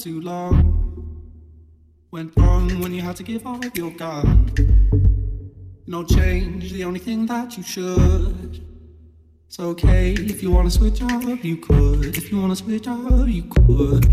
too long. Went wrong when you had to give up your gun. No change, the only thing that you should. It's okay if you wanna switch up, you could. If you wanna switch up, you could.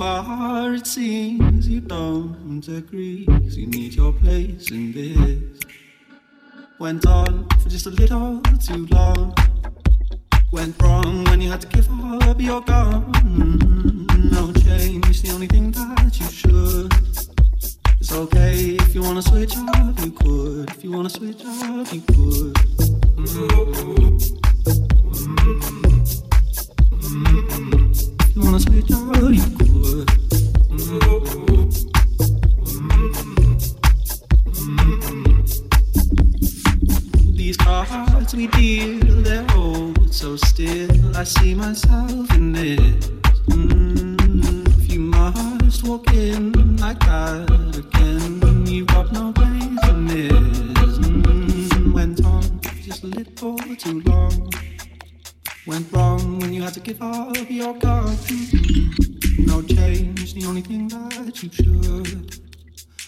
Far it seems you don't agree, you need your place in this. Went on for just a little too long. Went wrong when you had to give up your gun. No change, the only thing that you should. It's okay if you wanna switch up, you could. If you wanna switch up, you could. If you wanna this. Mm. Mm, too long. Went wrong when you had to give up your gun. No change, the only thing that you should.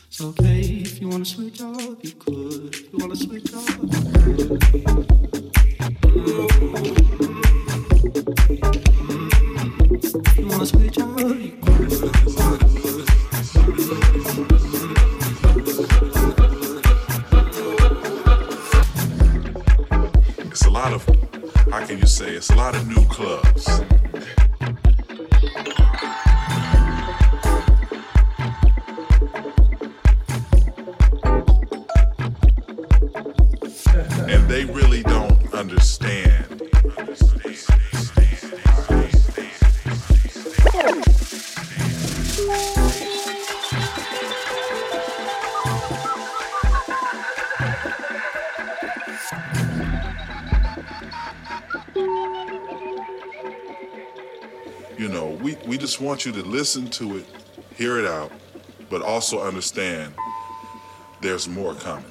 It's okay if you wanna switch up, you could. If you wanna switch up, you wanna switch up, you could. It's a lot of, how can you say, it's a lot of new clubs. And they really don't understand. You just want you to listen to it, hear it out, but also understand there's more coming.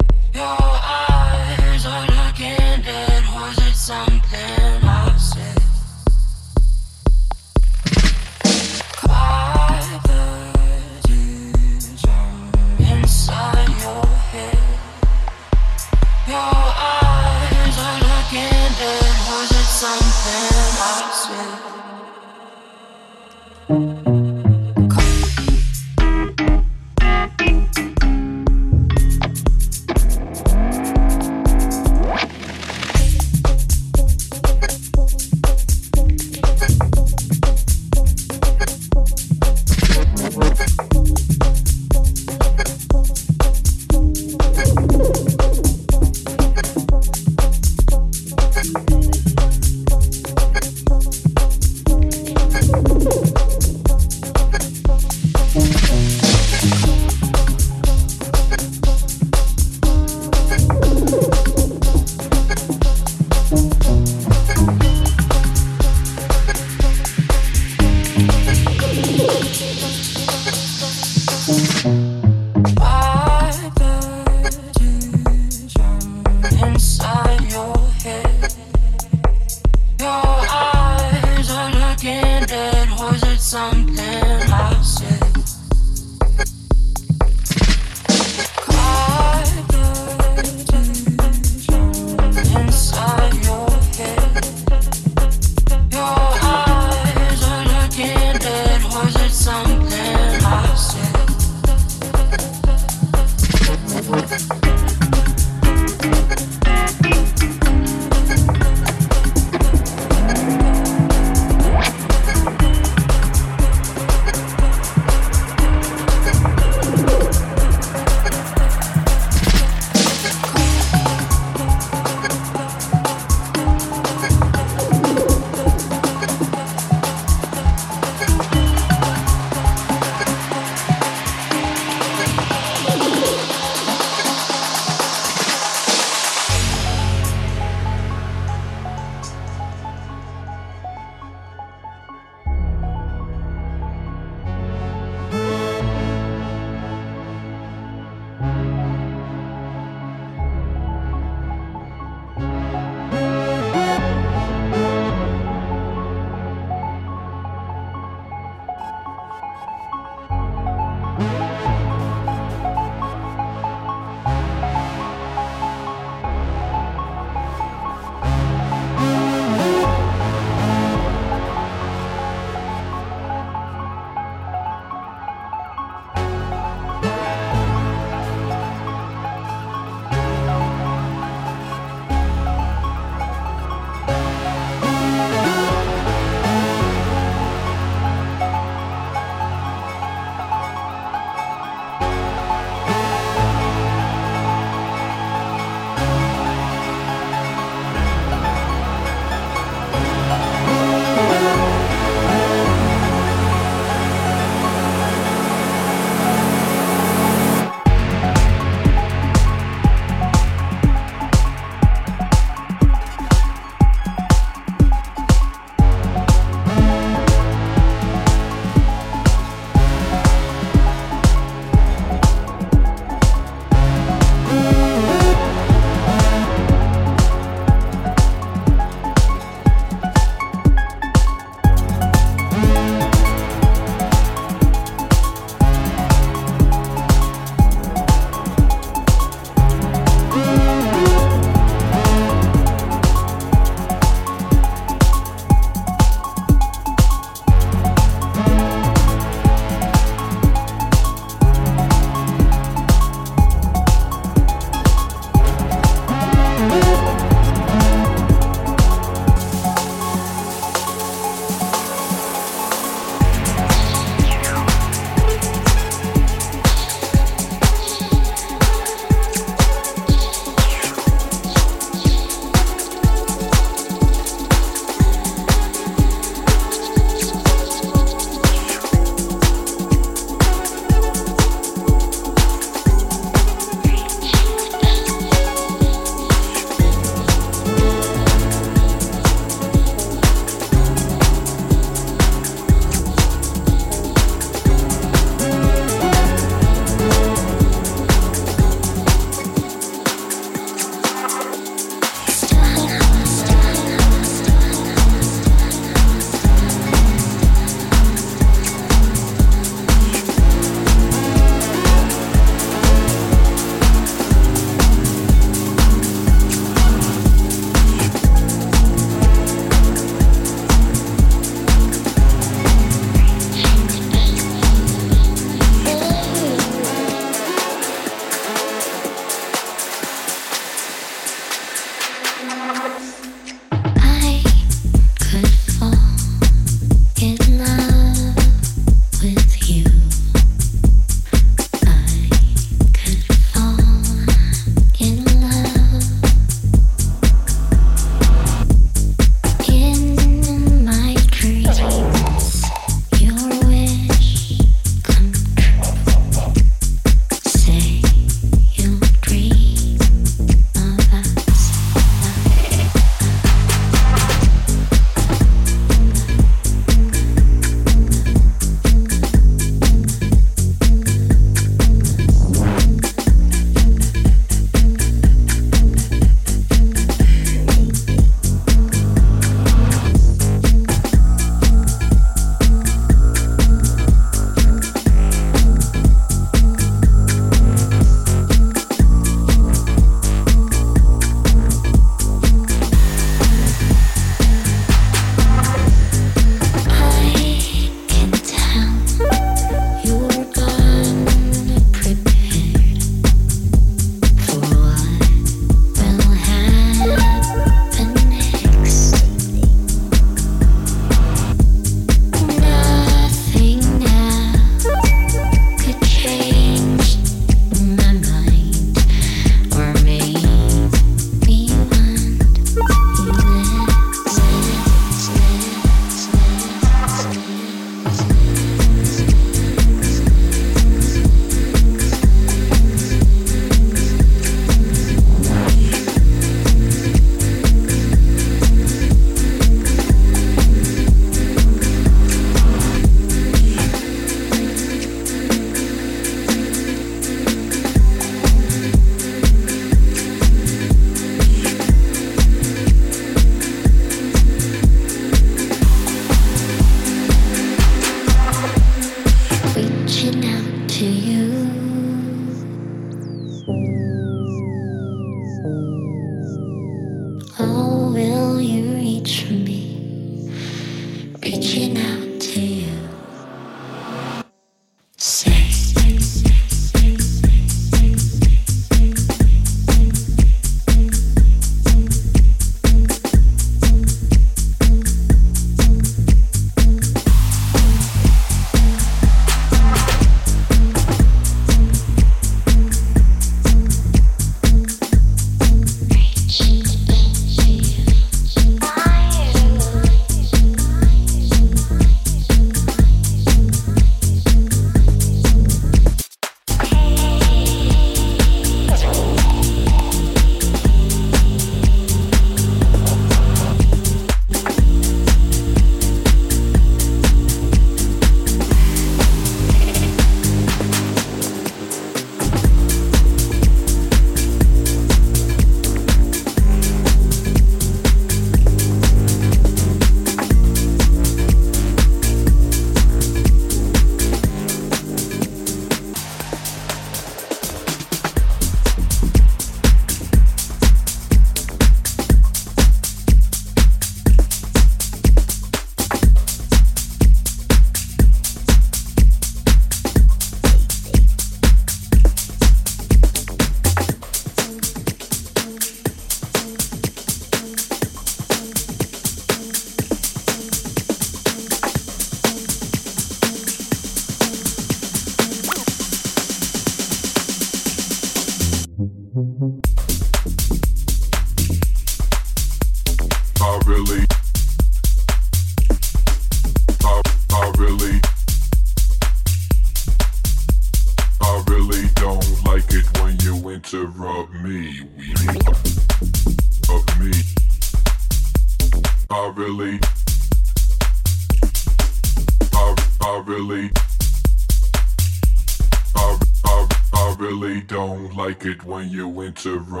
to run.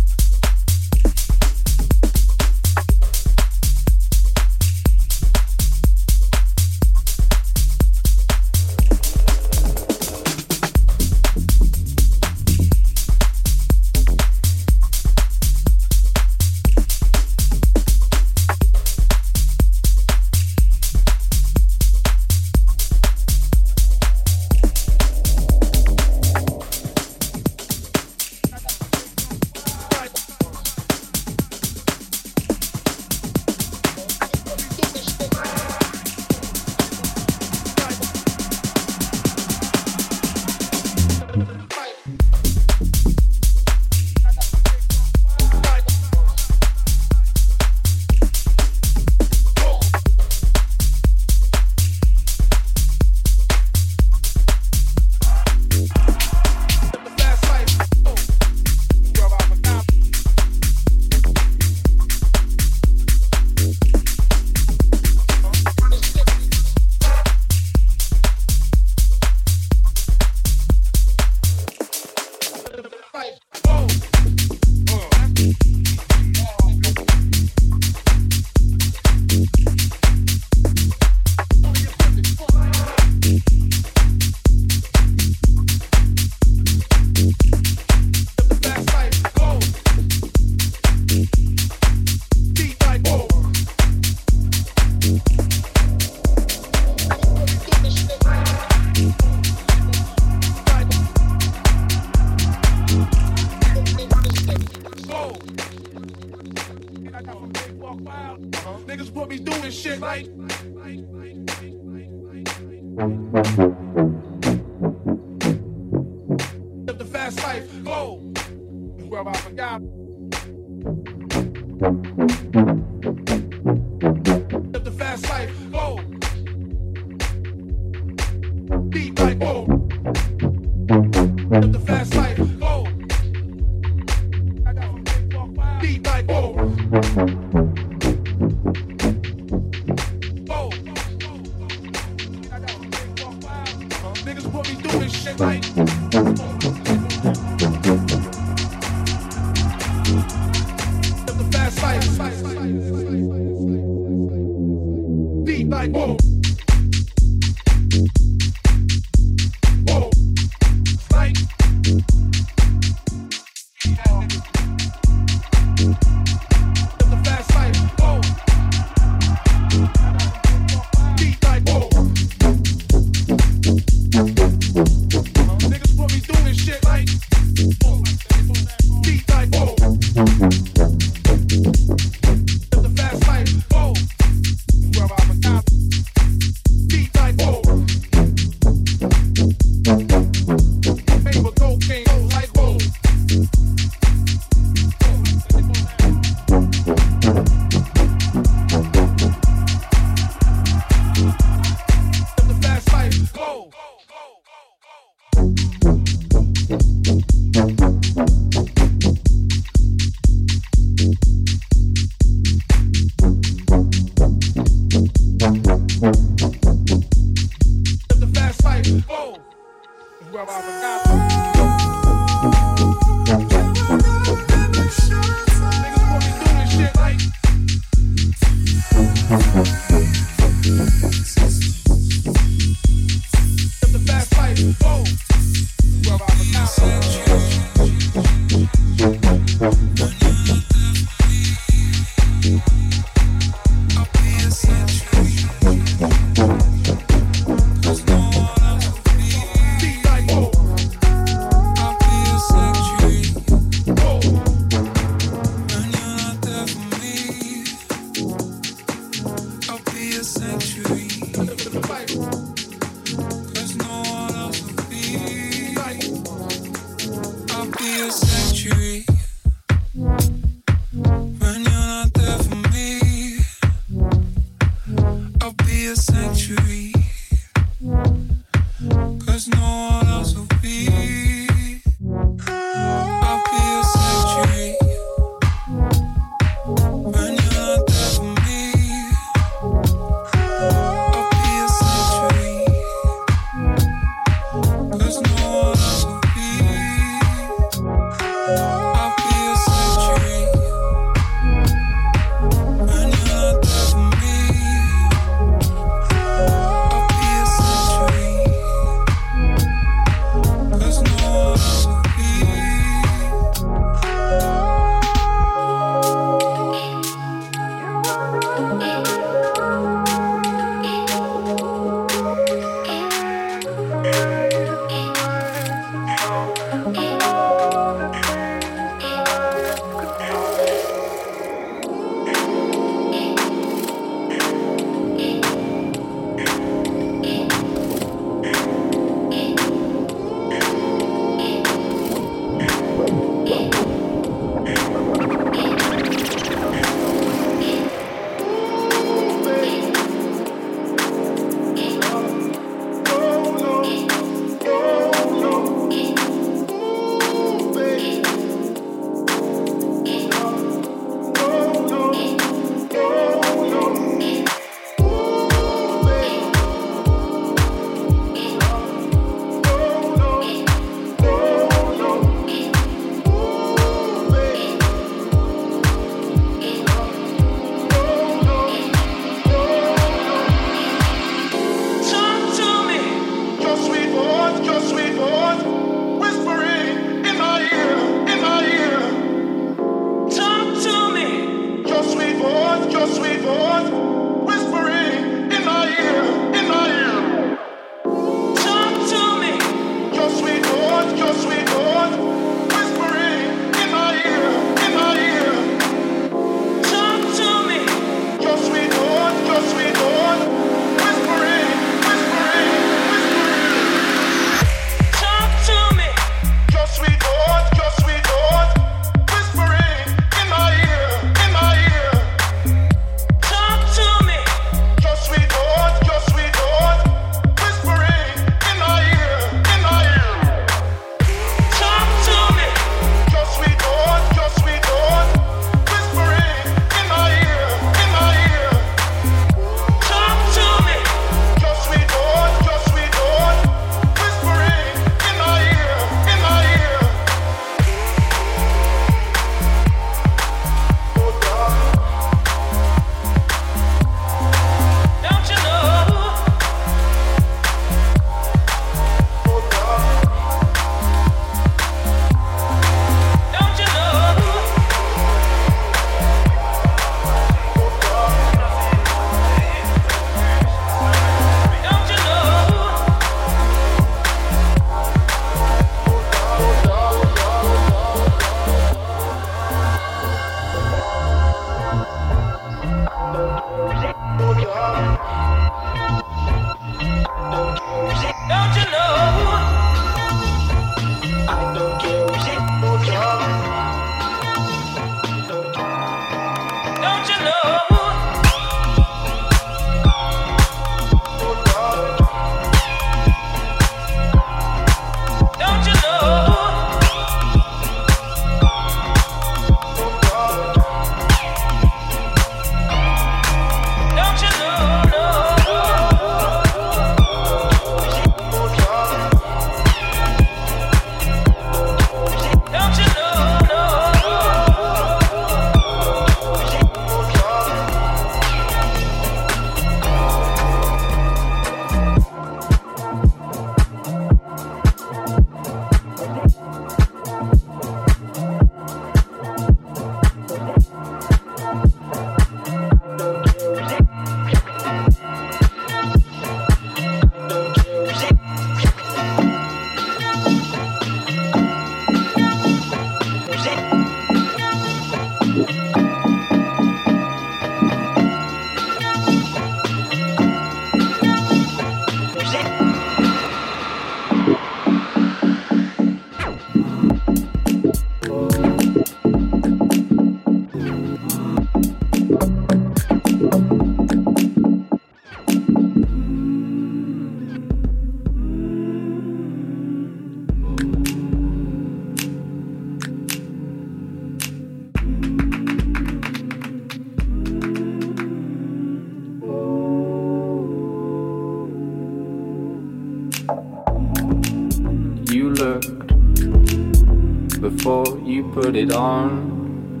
put it on.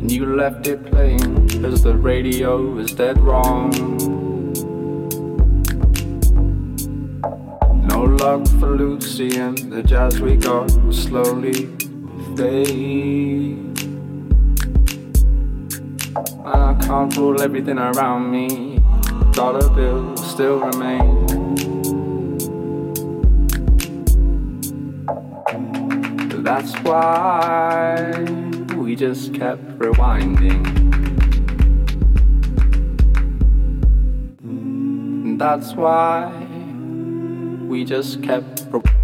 And you left it playing because the radio was dead wrong. No luck for Lucy, and the jazz we got slowly fade. I can't fool everything around me. Dollar bills still remain. That's why we just kept rewinding. That's why we just kept. Re-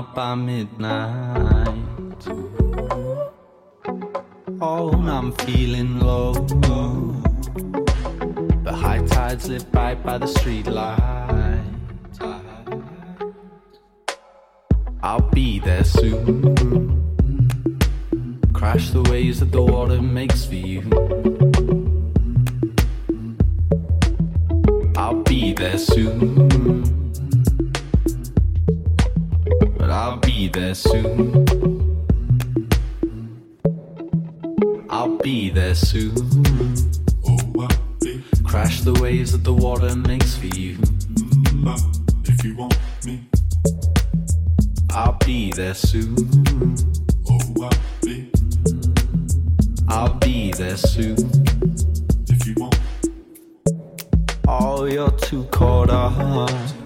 out by midnight. Oh, I'm feeling low. The high tide's lit bright by the streetlight. I'll be there soon. Crash the waves that the water makes for you. I'll be there soon there soon. I'll be there soon. Crash the waves that the water makes for you. If you want me, I'll be there soon. Oh, I'll be there soon. If you want, oh, you're too caught up.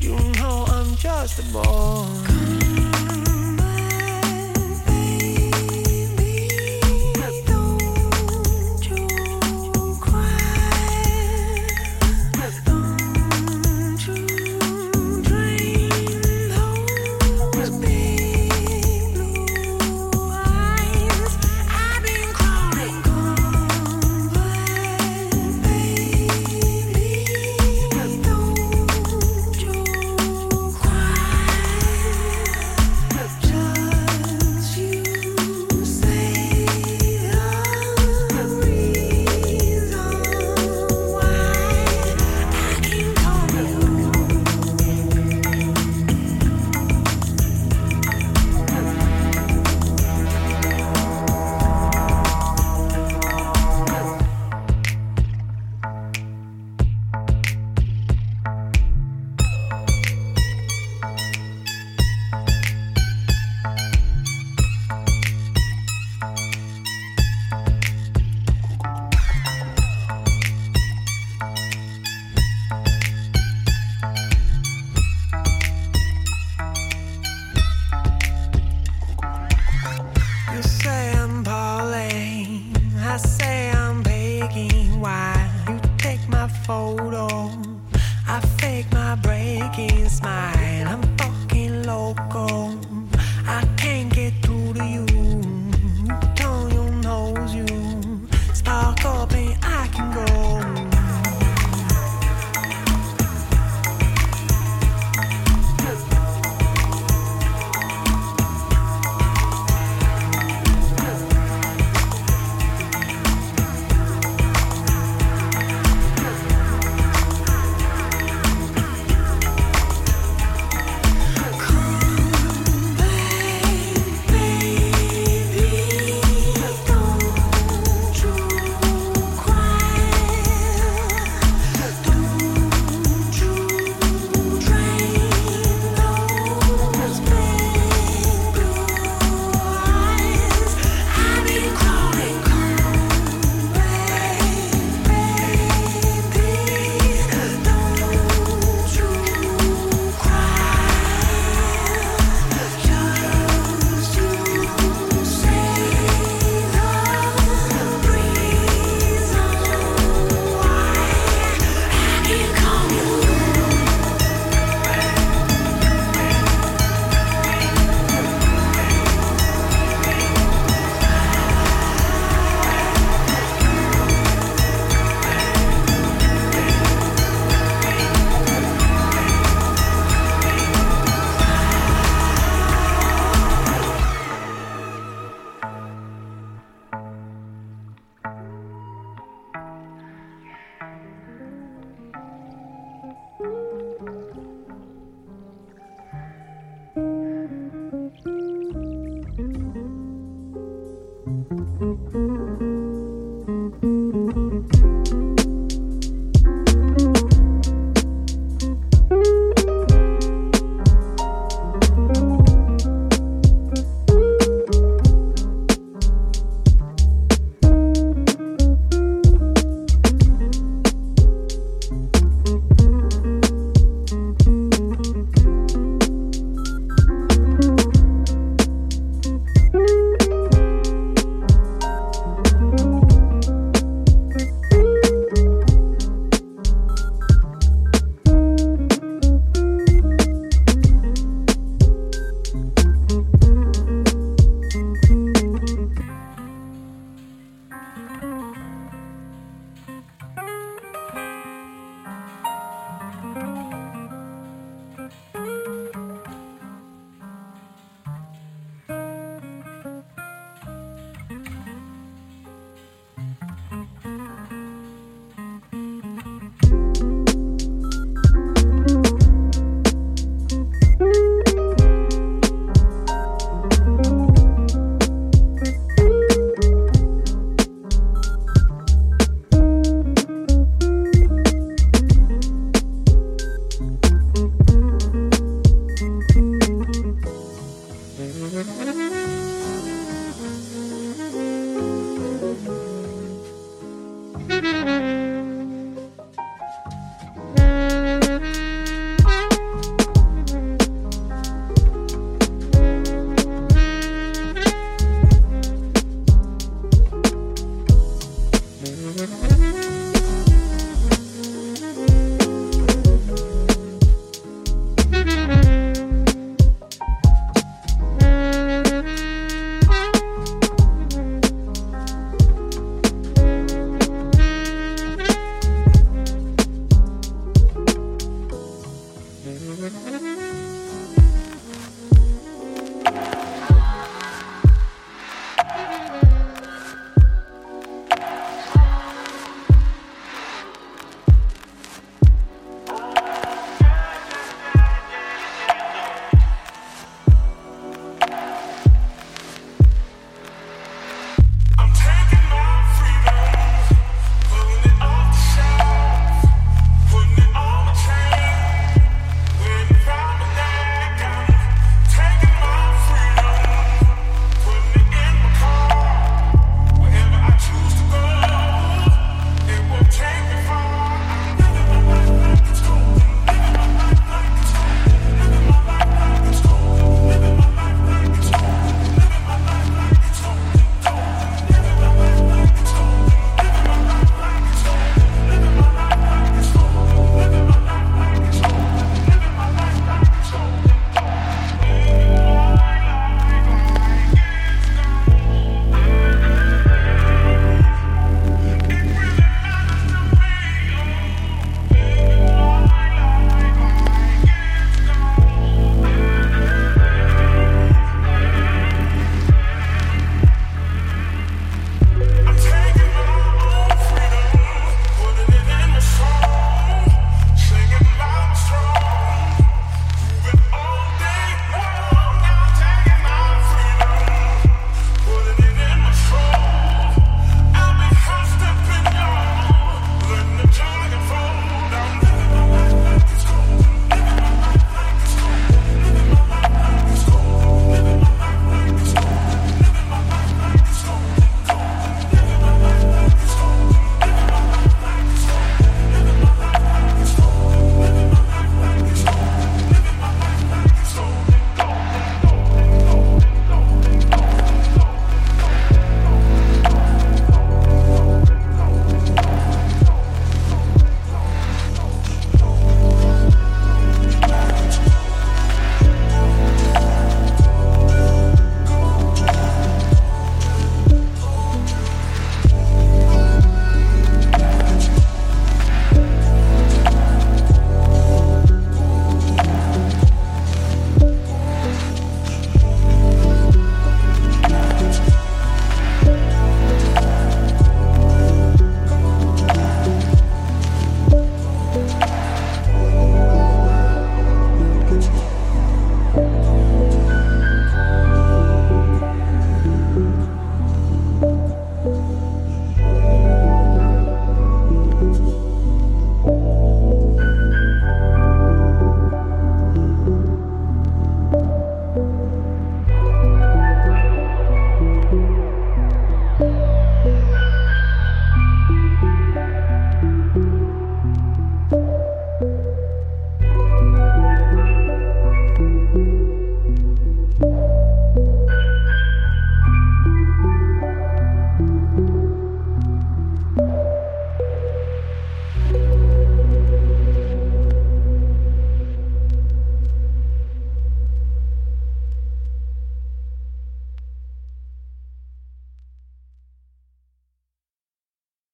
You know I'm just a boy.